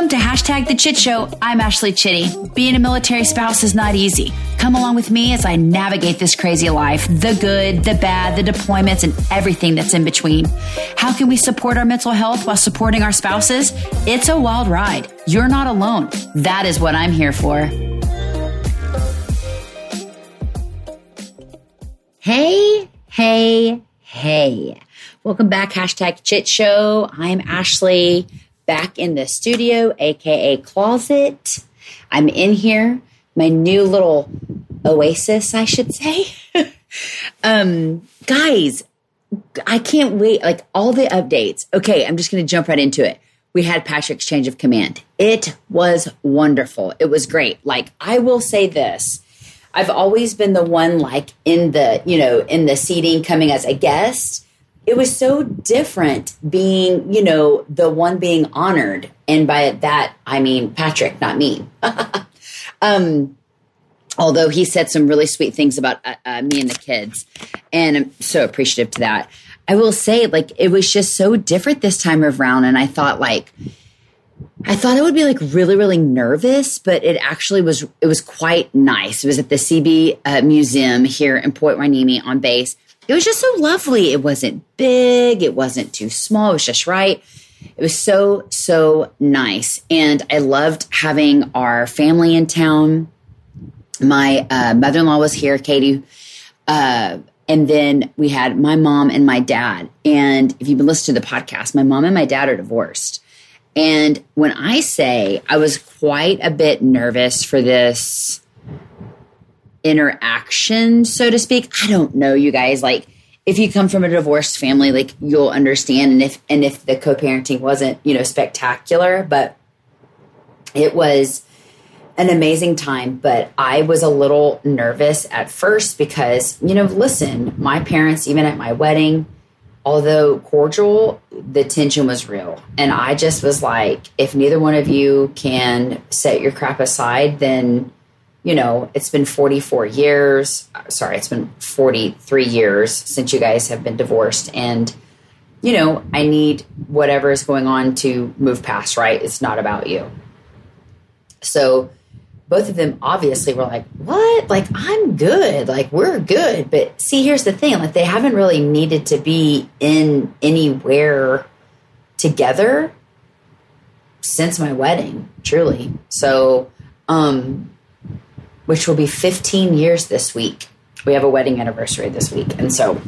Welcome to Hashtag The Chit Show. I'm Ashley Chitty. Being a military spouse is not easy. Come along with me as I navigate this crazy life the good, the bad, the deployments, and everything that's in between. How can we support our mental health while supporting our spouses? It's a wild ride. You're not alone. That is what I'm here for. Hey, hey, hey. Welcome back, hashtag chit show. I'm Ashley back in the studio, aka closet. I'm in here, my new little oasis, I should say. um, guys, I can't wait. Like all the updates. Okay, I'm just going to jump right into it. We had Patrick's change of command. It was wonderful. It was great. Like, I will say this. I've always been the one like in the, you know, in the seating coming as a guest it was so different being, you know, the one being honored. And by that, I mean Patrick, not me. um, although he said some really sweet things about uh, uh, me and the kids. And I'm so appreciative to that. I will say, like, it was just so different this time around. And I thought, like, I thought I would be like really, really nervous, but it actually was, it was quite nice. It was at the Seabee uh, Museum here in Port Hueneme on base it was just so lovely. It wasn't big, it wasn't too small, it was just right. It was so, so nice. And I loved having our family in town. My uh, mother in law was here, Katie. Uh, and then we had my mom and my dad. And if you've been listening to the podcast, my mom and my dad are divorced. And when I say I was quite a bit nervous for this interaction, so to speak. I don't know, you guys. Like, if you come from a divorced family, like you'll understand. And if and if the co-parenting wasn't, you know, spectacular, but it was an amazing time. But I was a little nervous at first because, you know, listen, my parents, even at my wedding, although cordial, the tension was real. And I just was like, if neither one of you can set your crap aside, then you know, it's been 44 years. Sorry, it's been 43 years since you guys have been divorced. And, you know, I need whatever is going on to move past, right? It's not about you. So both of them obviously were like, what? Like, I'm good. Like, we're good. But see, here's the thing like, they haven't really needed to be in anywhere together since my wedding, truly. So, um, which will be 15 years this week. We have a wedding anniversary this week. And so,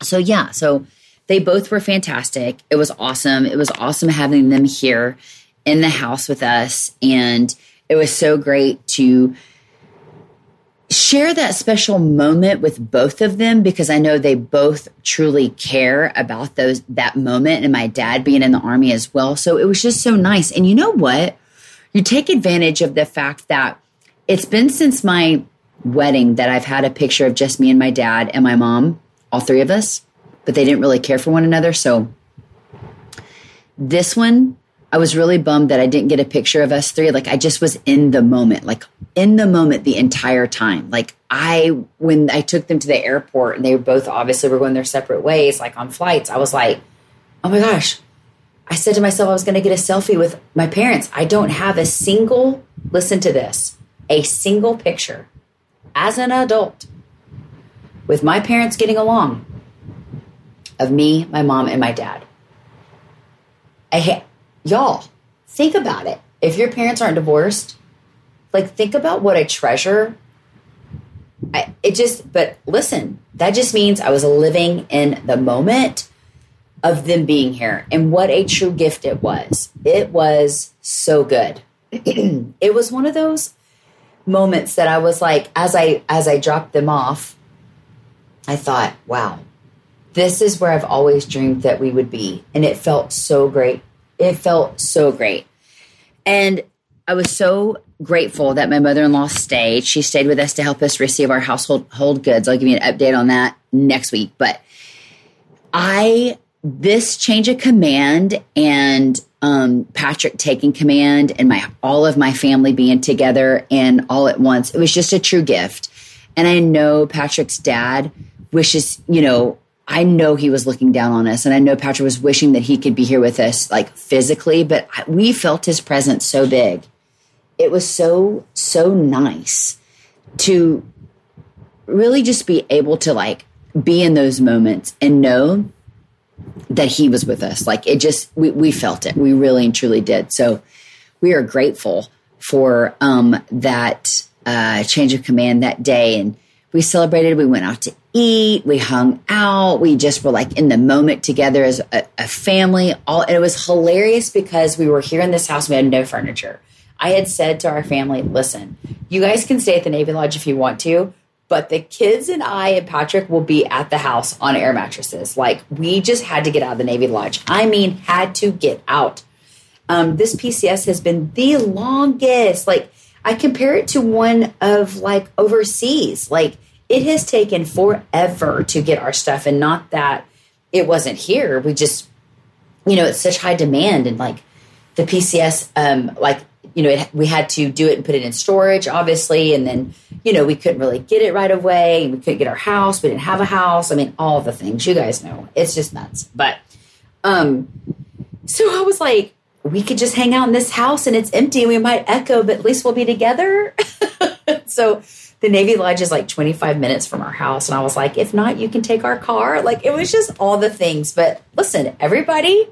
so yeah, so they both were fantastic. It was awesome. It was awesome having them here in the house with us. And it was so great to share that special moment with both of them because I know they both truly care about those that moment and my dad being in the army as well. So it was just so nice. And you know what? You take advantage of the fact that it's been since my wedding that I've had a picture of just me and my dad and my mom, all three of us, but they didn't really care for one another. So this one, I was really bummed that I didn't get a picture of us three. Like I just was in the moment, like in the moment the entire time. Like I, when I took them to the airport and they were both obviously were going their separate ways, like on flights, I was like, oh my gosh. I said to myself, I was going to get a selfie with my parents. I don't have a single, listen to this, a single picture as an adult with my parents getting along of me, my mom, and my dad. I, y'all, think about it. If your parents aren't divorced, like think about what a treasure. I, it just, but listen, that just means I was living in the moment of them being here and what a true gift it was. It was so good. it was one of those moments that I was like, as I as I dropped them off, I thought, wow, this is where I've always dreamed that we would be. And it felt so great. It felt so great. And I was so grateful that my mother in law stayed. She stayed with us to help us receive our household hold goods. I'll give you an update on that next week. But I, this change of command and um, Patrick taking command and my all of my family being together and all at once. It was just a true gift. And I know Patrick's dad wishes, you know, I know he was looking down on us, and I know Patrick was wishing that he could be here with us, like physically, but we felt his presence so big. It was so, so nice to really just be able to like be in those moments and know that he was with us. Like it just, we, we felt it. We really and truly did. So we are grateful for um, that uh, change of command that day. And we celebrated. We went out to eat. We hung out. We just were like in the moment together as a, a family. All it was hilarious because we were here in this house. We had no furniture. I had said to our family, "Listen, you guys can stay at the Navy Lodge if you want to." But the kids and I and Patrick will be at the house on air mattresses. Like, we just had to get out of the Navy Lodge. I mean, had to get out. Um, this PCS has been the longest. Like, I compare it to one of like overseas. Like it has taken forever to get our stuff, and not that it wasn't here. We just, you know, it's such high demand, and like the PCS, um, like you know, it, we had to do it and put it in storage, obviously, and then you know we couldn't really get it right away. We couldn't get our house. We didn't have a house. I mean, all the things you guys know. It's just nuts. But um, so I was like, we could just hang out in this house and it's empty. We might echo, but at least we'll be together. so the Navy Lodge is like 25 minutes from our house. And I was like, if not, you can take our car. Like it was just all the things. But listen, everybody,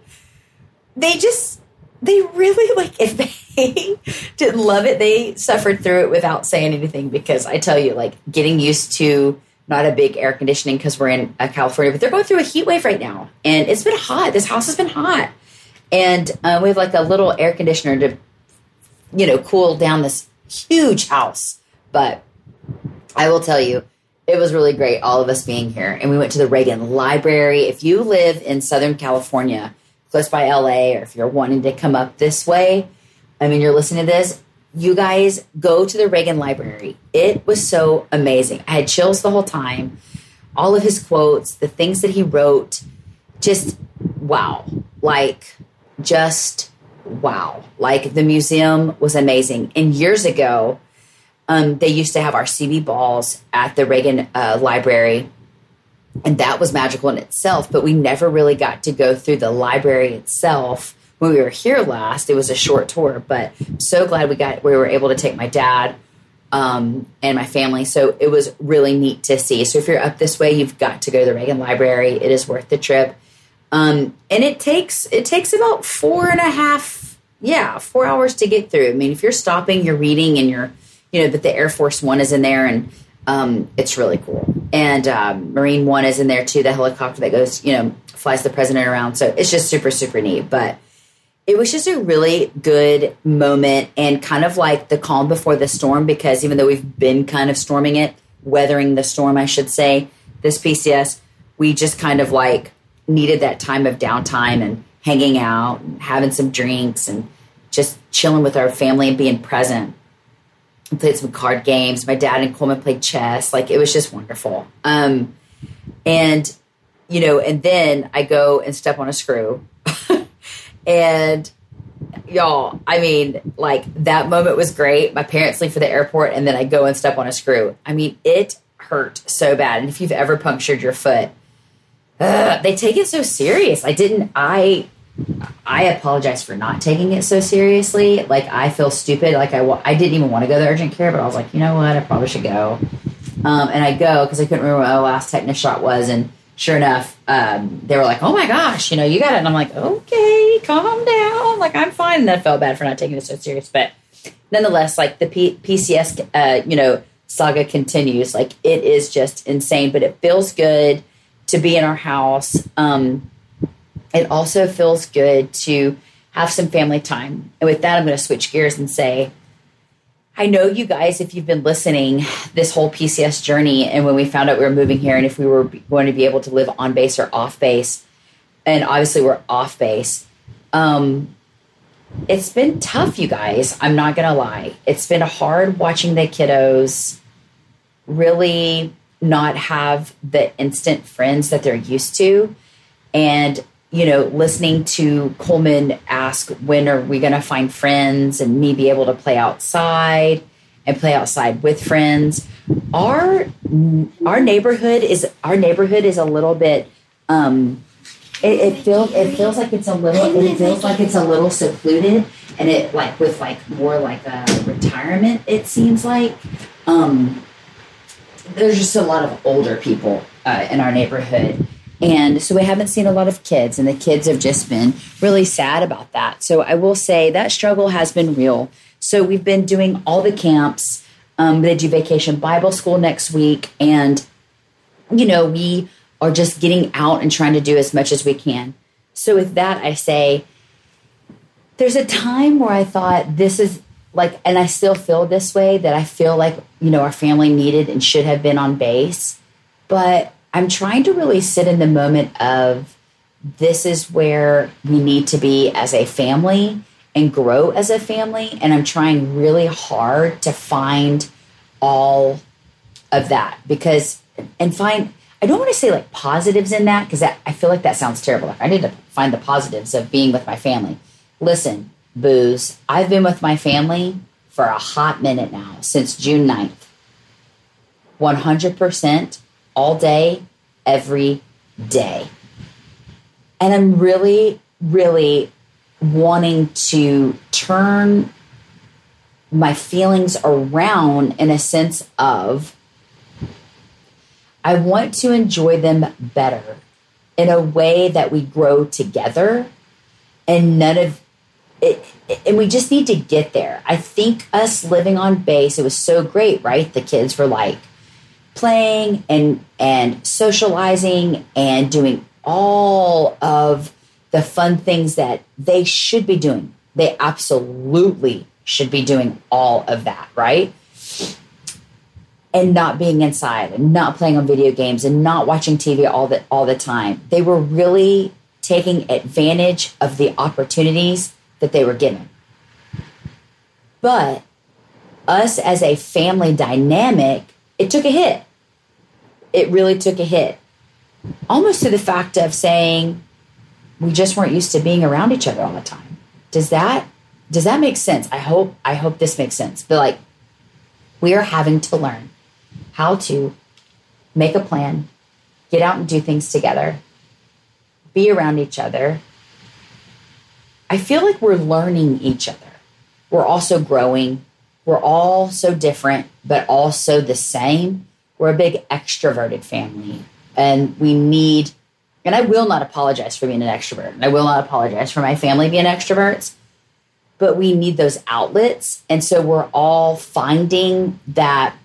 they just, they really like, if they didn't love it, they suffered through it without saying anything. Because I tell you, like getting used to not a big air conditioning because we're in uh, California, but they're going through a heat wave right now. And it's been hot. This house has been hot and uh, we have like a little air conditioner to you know cool down this huge house but i will tell you it was really great all of us being here and we went to the reagan library if you live in southern california close by la or if you're wanting to come up this way i mean you're listening to this you guys go to the reagan library it was so amazing i had chills the whole time all of his quotes the things that he wrote just wow like just wow. Like the museum was amazing. And years ago, um, they used to have our Seabee balls at the Reagan uh, Library. And that was magical in itself, but we never really got to go through the library itself when we were here last. It was a short tour, but so glad we got we were able to take my dad um, and my family. So it was really neat to see. So if you're up this way, you've got to go to the Reagan Library. It is worth the trip. Um, and it takes it takes about four and a half, yeah, four hours to get through. I mean, if you're stopping, you're reading, and you're, you know, but the Air Force One is in there, and um, it's really cool. And um, Marine One is in there too, the helicopter that goes, you know, flies the president around. So it's just super super neat. But it was just a really good moment and kind of like the calm before the storm because even though we've been kind of storming it, weathering the storm, I should say, this PCS, we just kind of like needed that time of downtime and hanging out and having some drinks and just chilling with our family and being present. We played some card games. My dad and Coleman played chess. Like it was just wonderful. Um, and you know, and then I go and step on a screw, and y'all, I mean, like that moment was great. My parents leave for the airport, and then I go and step on a screw. I mean, it hurt so bad. And if you've ever punctured your foot, uh, they take it so serious. I didn't. I I apologize for not taking it so seriously. Like I feel stupid. Like I I didn't even want to go to urgent care, but I was like, you know what? I probably should go. Um, and I go because I couldn't remember what my last tetanus shot was, and sure enough, um, they were like, "Oh my gosh, you know, you got it." And I'm like, "Okay, calm down. Like I'm fine." And I felt bad for not taking it so serious, but nonetheless, like the P- PCS, uh, you know, saga continues. Like it is just insane, but it feels good to be in our house. Um, it also feels good to have some family time. And with that, I'm going to switch gears and say, I know you guys, if you've been listening this whole PCS journey, and when we found out we were moving here and if we were going to be able to live on base or off base, and obviously we're off base, um, it's been tough, you guys. I'm not going to lie. It's been hard watching the kiddos really not have the instant friends that they're used to. And, you know, listening to Coleman ask, when are we going to find friends and me be able to play outside and play outside with friends. Our, our neighborhood is, our neighborhood is a little bit um, it, it feels it feels like it's a little it feels like it's a little secluded and it like with like more like a retirement it seems like. Um there's just a lot of older people uh, in our neighborhood. And so we haven't seen a lot of kids and the kids have just been really sad about that. So i will say that struggle has been real. So we've been doing all the camps um, they do vacation bible school next week and you know we are just getting out and trying to do as much as we can. So, with that, I say there's a time where I thought this is like, and I still feel this way that I feel like, you know, our family needed and should have been on base. But I'm trying to really sit in the moment of this is where we need to be as a family and grow as a family. And I'm trying really hard to find all of that because, and find, I don't want to say like positives in that because I feel like that sounds terrible. I need to find the positives of being with my family. Listen, booze, I've been with my family for a hot minute now since June 9th. 100% all day, every day. And I'm really, really wanting to turn my feelings around in a sense of I want to enjoy them better in a way that we grow together and none of it, and we just need to get there. I think us living on base, it was so great, right? The kids were like playing and and socializing and doing all of the fun things that they should be doing. They absolutely should be doing all of that, right? And not being inside and not playing on video games and not watching TV all the all the time. They were really taking advantage of the opportunities that they were given. But us as a family dynamic, it took a hit. It really took a hit. Almost to the fact of saying we just weren't used to being around each other all the time. Does that does that make sense? I hope I hope this makes sense. But like we are having to learn how to make a plan, get out and do things together, be around each other. I feel like we're learning each other. We're also growing. We're all so different, but also the same. We're a big extroverted family, and we need, and I will not apologize for being an extrovert. And I will not apologize for my family being extroverts, but we need those outlets. And so we're all finding that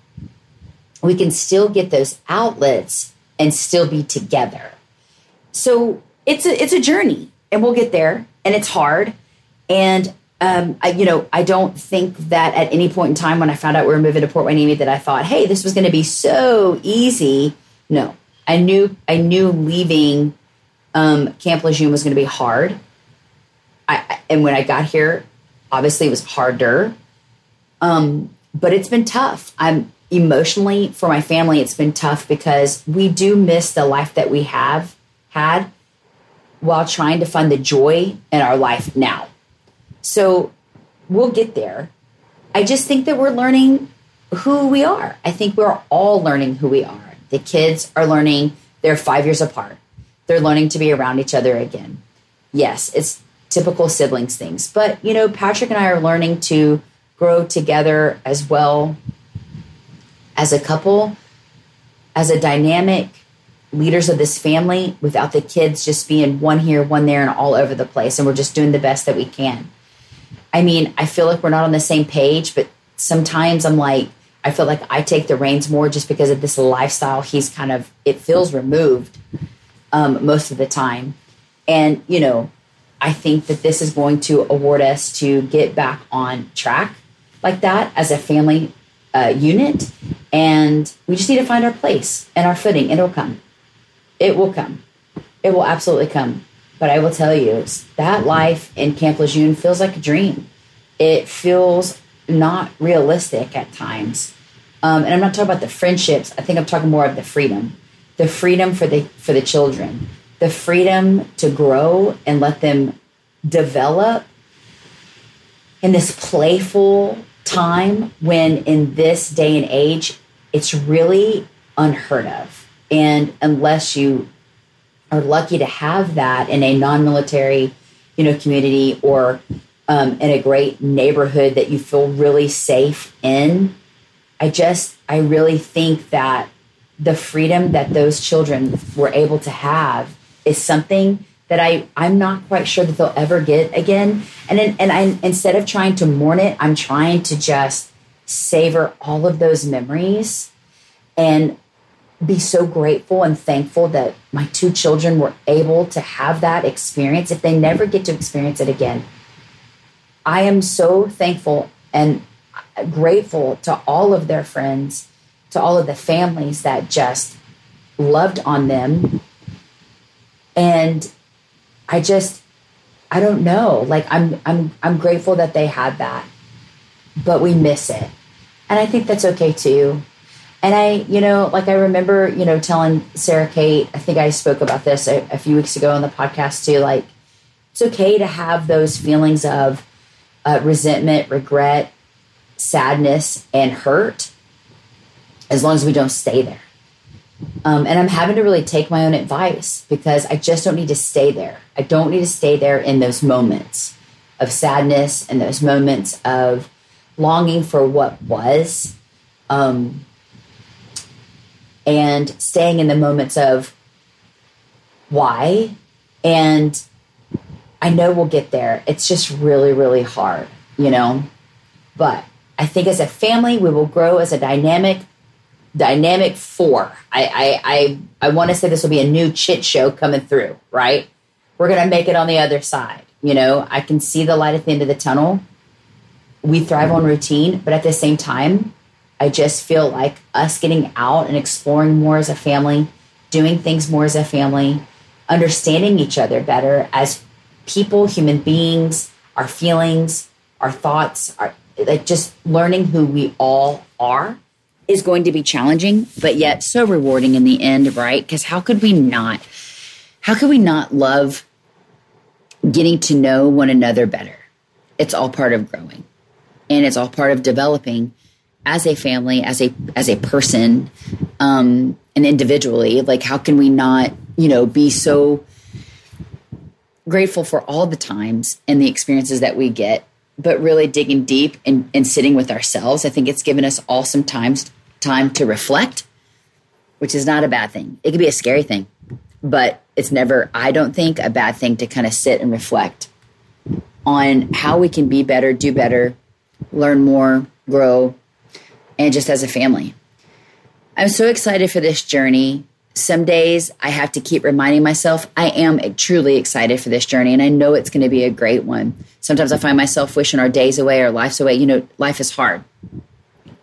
we can still get those outlets and still be together. So it's a it's a journey, and we'll get there, and it's hard. And um, I, you know, I don't think that at any point in time when I found out we were moving to Port Hueneme that I thought, hey, this was going to be so easy. No, I knew I knew leaving um, Camp Lejeune was going to be hard. I, and when I got here, obviously it was harder. Um, but it's been tough. I'm emotionally for my family it's been tough because we do miss the life that we have had while trying to find the joy in our life now. So we'll get there. I just think that we're learning who we are. I think we're all learning who we are. The kids are learning they're five years apart. They're learning to be around each other again. Yes it's typical siblings things but you know patrick and i are learning to grow together as well as a couple, as a dynamic leaders of this family without the kids just being one here, one there, and all over the place. And we're just doing the best that we can. I mean, I feel like we're not on the same page, but sometimes I'm like, I feel like I take the reins more just because of this lifestyle. He's kind of, it feels removed um, most of the time. And, you know, I think that this is going to award us to get back on track like that as a family uh, unit, and we just need to find our place and our footing. It'll come. It will come. It will absolutely come. But I will tell you, that life in Camp Lejeune feels like a dream. It feels not realistic at times. Um, and I'm not talking about the friendships. I think I'm talking more of the freedom, the freedom for the for the children, the freedom to grow and let them develop in this playful time when in this day and age it's really unheard of and unless you are lucky to have that in a non-military, you know, community or um, in a great neighborhood that you feel really safe in. I just, I really think that the freedom that those children were able to have is something that I I'm not quite sure that they'll ever get again. And and I instead of trying to mourn it, I'm trying to just savor all of those memories and be so grateful and thankful that my two children were able to have that experience if they never get to experience it again. I am so thankful and grateful to all of their friends, to all of the families that just loved on them. And I just I don't know. Like I'm I'm I'm grateful that they had that. But we miss it. And I think that's okay too. And I, you know, like I remember, you know, telling Sarah Kate, I think I spoke about this a, a few weeks ago on the podcast too, like it's okay to have those feelings of uh, resentment, regret, sadness, and hurt as long as we don't stay there. Um, and I'm having to really take my own advice because I just don't need to stay there. I don't need to stay there in those moments of sadness and those moments of longing for what was. Um, and staying in the moments of why. And I know we'll get there. It's just really, really hard, you know? But I think as a family, we will grow as a dynamic dynamic four. I I I, I want to say this will be a new chit show coming through, right? We're gonna make it on the other side. You know, I can see the light at the end of the tunnel. We thrive on routine, but at the same time, I just feel like us getting out and exploring more as a family, doing things more as a family, understanding each other better as people, human beings, our feelings, our thoughts, our like just learning who we all are is going to be challenging, but yet so rewarding in the end, right? Because how could we not? How could we not love getting to know one another better? It's all part of growing, and it's all part of developing as a family, as a as a person, um, and individually. Like, how can we not, you know, be so grateful for all the times and the experiences that we get but really digging deep and, and sitting with ourselves. I think it's given us all some times time to reflect, which is not a bad thing. It could be a scary thing, but it's never, I don't think, a bad thing to kind of sit and reflect on how we can be better, do better, learn more, grow, and just as a family. I'm so excited for this journey. Some days I have to keep reminding myself I am truly excited for this journey and I know it's going to be a great one. Sometimes I find myself wishing our days away or life's away. You know, life is hard.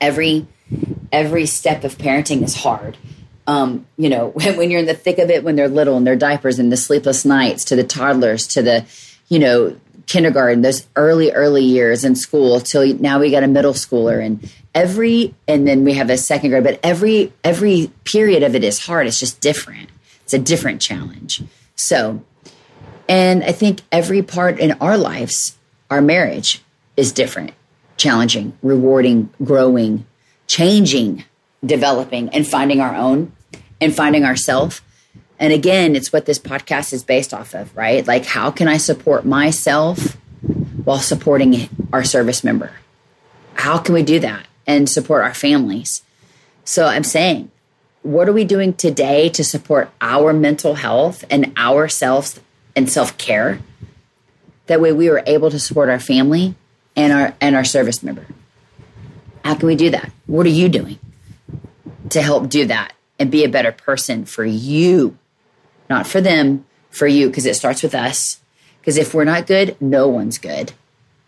Every every step of parenting is hard. Um, you know, when, when you're in the thick of it, when they're little and their diapers and the sleepless nights, to the toddlers, to the, you know, kindergarten, those early, early years in school till now we got a middle schooler and every, and then we have a second grade, but every, every period of it is hard. It's just different. It's a different challenge. So, and I think every part in our lives, our marriage is different, challenging, rewarding, growing, changing, developing, and finding our own and finding ourselves. And again, it's what this podcast is based off of, right? Like, how can I support myself while supporting our service member? How can we do that and support our families? So I'm saying, what are we doing today to support our mental health and ourselves and self care? That way we were able to support our family and our and our service member. How can we do that? What are you doing to help do that and be a better person for you? Not for them, for you, because it starts with us. Because if we're not good, no one's good.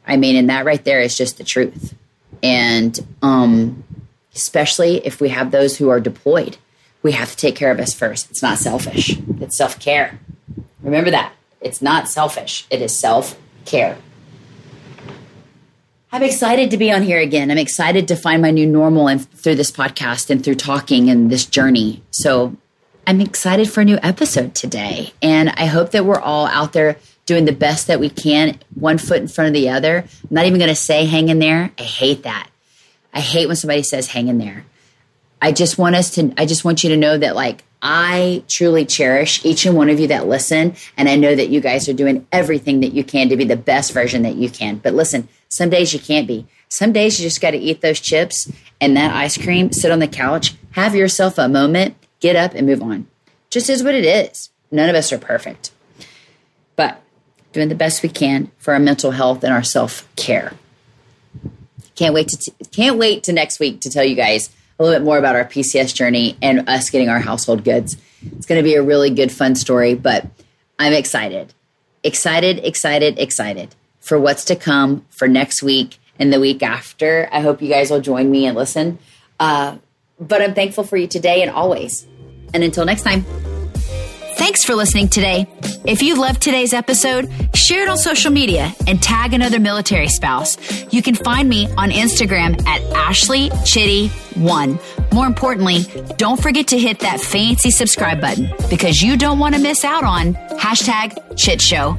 I mean, and that right there is just the truth. And um, especially if we have those who are deployed, we have to take care of us first. It's not selfish, it's self care. Remember that. It's not selfish, it is self care. I'm excited to be on here again. I'm excited to find my new normal and through this podcast and through talking and this journey. So I'm excited for a new episode today. And I hope that we're all out there doing the best that we can, one foot in front of the other. I'm not even going to say hang in there. I hate that. I hate when somebody says hang in there. I just want us to, I just want you to know that like I truly cherish each and one of you that listen. And I know that you guys are doing everything that you can to be the best version that you can. But listen, some days you can't be. Some days you just got to eat those chips and that ice cream, sit on the couch, have yourself a moment, get up and move on. Just is what it is. None of us are perfect. But doing the best we can for our mental health and our self care. Can't wait to t- can't wait to next week to tell you guys a little bit more about our PCS journey and us getting our household goods. It's going to be a really good, fun story, but I'm excited, excited, excited, excited for what's to come for next week and the week after. I hope you guys will join me and listen. Uh, but I'm thankful for you today and always. And until next time. Thanks for listening today. If you loved today's episode, share it on social media and tag another military spouse. You can find me on Instagram at Ashley Chitty one. More importantly, don't forget to hit that fancy subscribe button because you don't want to miss out on hashtag Chit Show.